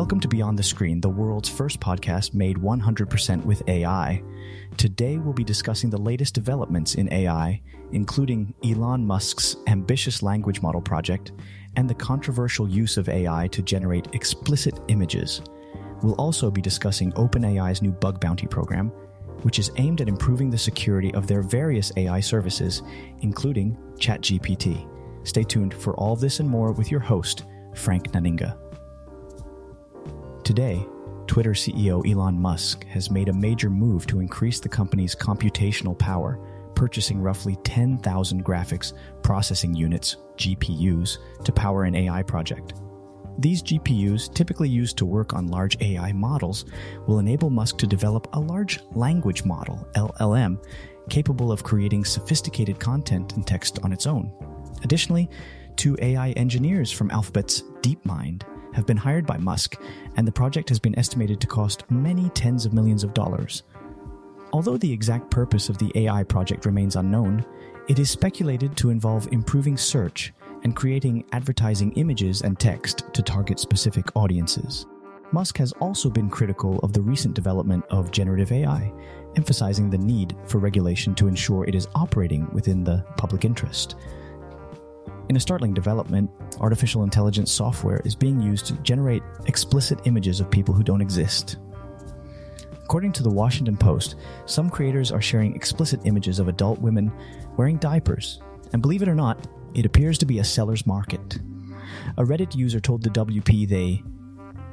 Welcome to Beyond the Screen, the world's first podcast made 100% with AI. Today we'll be discussing the latest developments in AI, including Elon Musk's ambitious language model project and the controversial use of AI to generate explicit images. We'll also be discussing OpenAI's new bug bounty program, which is aimed at improving the security of their various AI services, including ChatGPT. Stay tuned for all this and more with your host, Frank Nanninga. Today, Twitter CEO Elon Musk has made a major move to increase the company's computational power, purchasing roughly 10,000 graphics processing units, GPUs, to power an AI project. These GPUs, typically used to work on large AI models, will enable Musk to develop a large language model, LLM, capable of creating sophisticated content and text on its own. Additionally, two AI engineers from Alphabet's DeepMind have been hired by Musk, and the project has been estimated to cost many tens of millions of dollars. Although the exact purpose of the AI project remains unknown, it is speculated to involve improving search and creating advertising images and text to target specific audiences. Musk has also been critical of the recent development of generative AI, emphasizing the need for regulation to ensure it is operating within the public interest. In a startling development, artificial intelligence software is being used to generate explicit images of people who don't exist. According to the Washington Post, some creators are sharing explicit images of adult women wearing diapers, and believe it or not, it appears to be a seller's market. A Reddit user told the WP they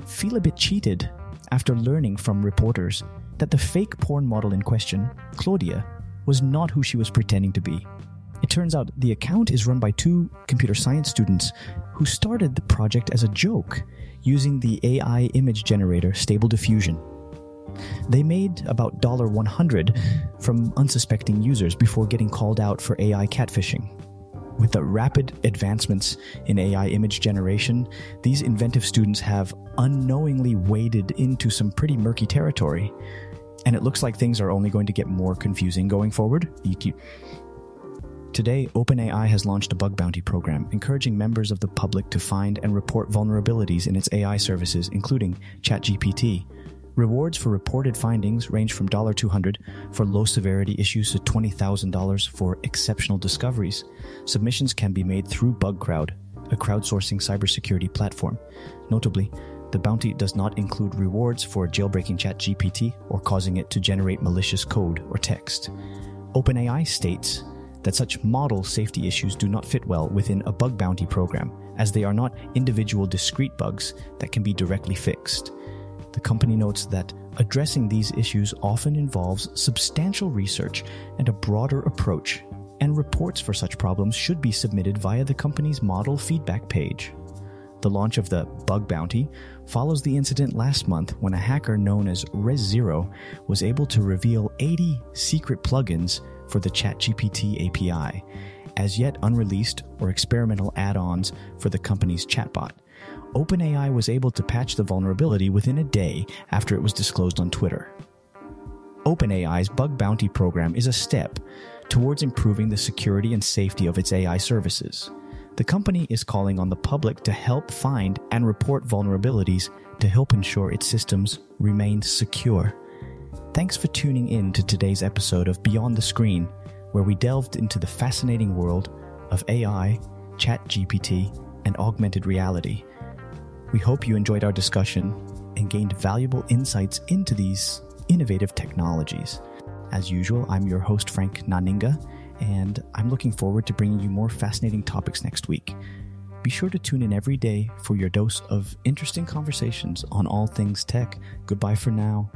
feel a bit cheated after learning from reporters that the fake porn model in question, Claudia, was not who she was pretending to be. It turns out the account is run by two computer science students who started the project as a joke using the AI image generator Stable Diffusion. They made about $100 from unsuspecting users before getting called out for AI catfishing. With the rapid advancements in AI image generation, these inventive students have unknowingly waded into some pretty murky territory. And it looks like things are only going to get more confusing going forward. You keep Today, OpenAI has launched a bug bounty program encouraging members of the public to find and report vulnerabilities in its AI services, including ChatGPT. Rewards for reported findings range from $200 for low severity issues to $20,000 for exceptional discoveries. Submissions can be made through BugCrowd, a crowdsourcing cybersecurity platform. Notably, the bounty does not include rewards for jailbreaking ChatGPT or causing it to generate malicious code or text. OpenAI states that such model safety issues do not fit well within a bug bounty program, as they are not individual discrete bugs that can be directly fixed. The company notes that addressing these issues often involves substantial research and a broader approach, and reports for such problems should be submitted via the company's model feedback page. The launch of the bug bounty follows the incident last month when a hacker known as ResZero was able to reveal 80 secret plugins for the ChatGPT API, as yet unreleased or experimental add ons for the company's chatbot. OpenAI was able to patch the vulnerability within a day after it was disclosed on Twitter. OpenAI's bug bounty program is a step towards improving the security and safety of its AI services. The company is calling on the public to help find and report vulnerabilities to help ensure its systems remain secure. Thanks for tuning in to today's episode of Beyond the Screen, where we delved into the fascinating world of AI, ChatGPT, and augmented reality. We hope you enjoyed our discussion and gained valuable insights into these innovative technologies. As usual, I'm your host, Frank Nanninga, and I'm looking forward to bringing you more fascinating topics next week. Be sure to tune in every day for your dose of interesting conversations on all things tech. Goodbye for now.